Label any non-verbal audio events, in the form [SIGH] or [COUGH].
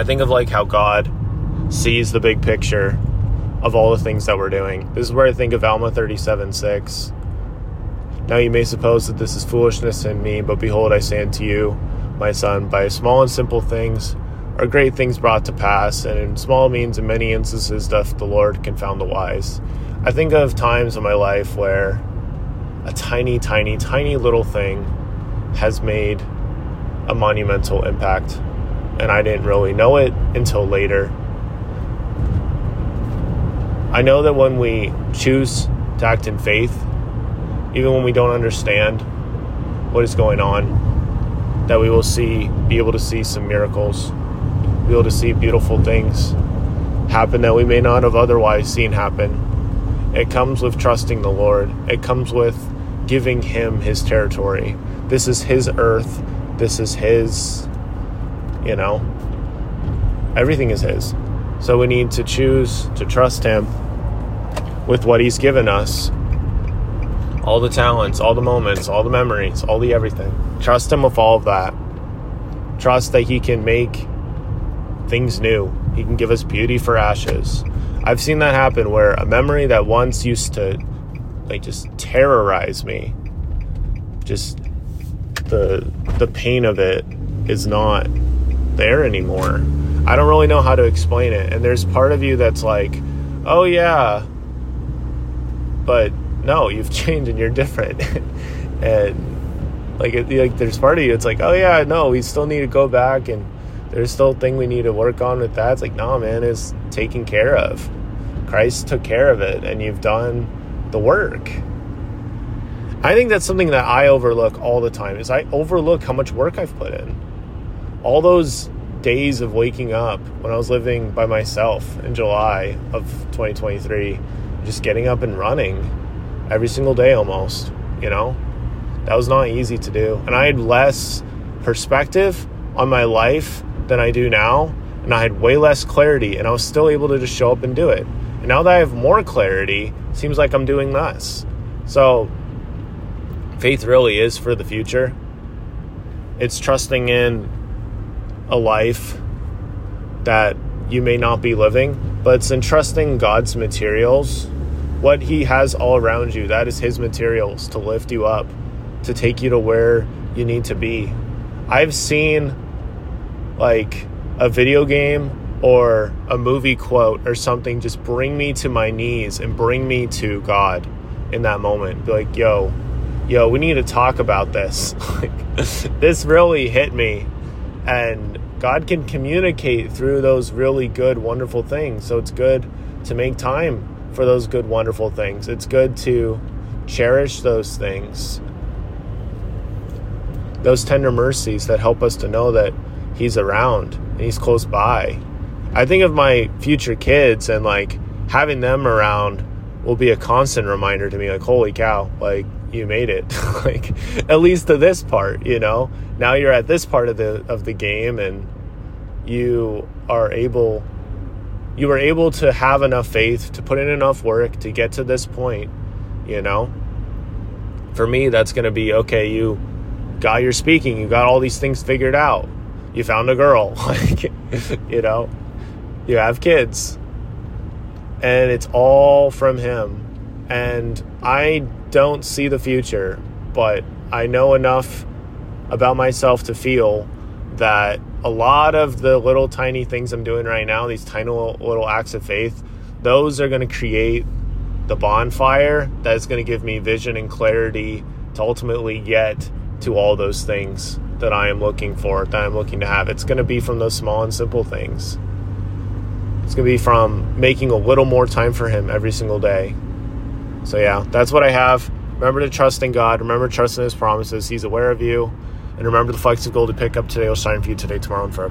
I think of like how God sees the big picture of all the things that we're doing. This is where I think of Alma 37 6. Now you may suppose that this is foolishness in me, but behold, I say unto you, my son, by small and simple things are great things brought to pass, and in small means in many instances doth the Lord confound the wise. I think of times in my life where a tiny, tiny, tiny little thing has made a monumental impact, and I didn't really know it until later. I know that when we choose to act in faith, even when we don't understand what is going on, that we will see, be able to see some miracles, be able to see beautiful things happen that we may not have otherwise seen happen. It comes with trusting the Lord. It comes with giving Him His territory. This is His earth. This is His, you know, everything is His. So we need to choose to trust Him with what He's given us all the talents, all the moments, all the memories, all the everything. Trust Him with all of that. Trust that He can make things new. He can give us beauty for ashes. I've seen that happen where a memory that once used to like just terrorize me, just the the pain of it is not there anymore. I don't really know how to explain it. And there's part of you that's like, "Oh yeah." But no, you've [LAUGHS] changed and you're different. [LAUGHS] and like it, like there's part of you it's like, "Oh yeah, no, we still need to go back and there's still a thing we need to work on with that." It's like, "No, man, it's taken care of. Christ took care of it and you've done the work." I think that's something that I overlook all the time. Is I overlook how much work I've put in. All those days of waking up when I was living by myself in July of 2023, just getting up and running every single day almost, you know? That was not easy to do. And I had less perspective on my life than I do now, and I had way less clarity, and I was still able to just show up and do it. And now that I have more clarity, seems like I'm doing less. So, faith really is for the future. It's trusting in a life that you may not be living, but it's entrusting God's materials, what He has all around you. That is His materials to lift you up, to take you to where you need to be. I've seen like a video game or a movie quote or something just bring me to my knees and bring me to God in that moment. Be like, yo, yo, we need to talk about this. [LAUGHS] like, this really hit me. And God can communicate through those really good, wonderful things. So it's good to make time for those good, wonderful things. It's good to cherish those things, those tender mercies that help us to know that He's around and He's close by. I think of my future kids and like having them around will be a constant reminder to me like, holy cow, like you made it. [LAUGHS] Like at least to this part you know? Now you're at this part of the of the game and you are able you were able to have enough faith to put in enough work to get to this point you know? For me that's going to be okay you got your speaking you got all these things figured out. You found a girl [LAUGHS] like you know? You have kids and it's all from him and I don't see the future, but I know enough about myself to feel that a lot of the little tiny things I'm doing right now, these tiny little acts of faith, those are going to create the bonfire that is going to give me vision and clarity to ultimately get to all those things that I am looking for, that I'm looking to have. It's going to be from those small and simple things. It's going to be from making a little more time for Him every single day so, yeah, that's what I have. Remember to trust in God. Remember trusting His promises. He's aware of you. And remember the flecks of gold to pick up today will shine for you today, tomorrow, and forever.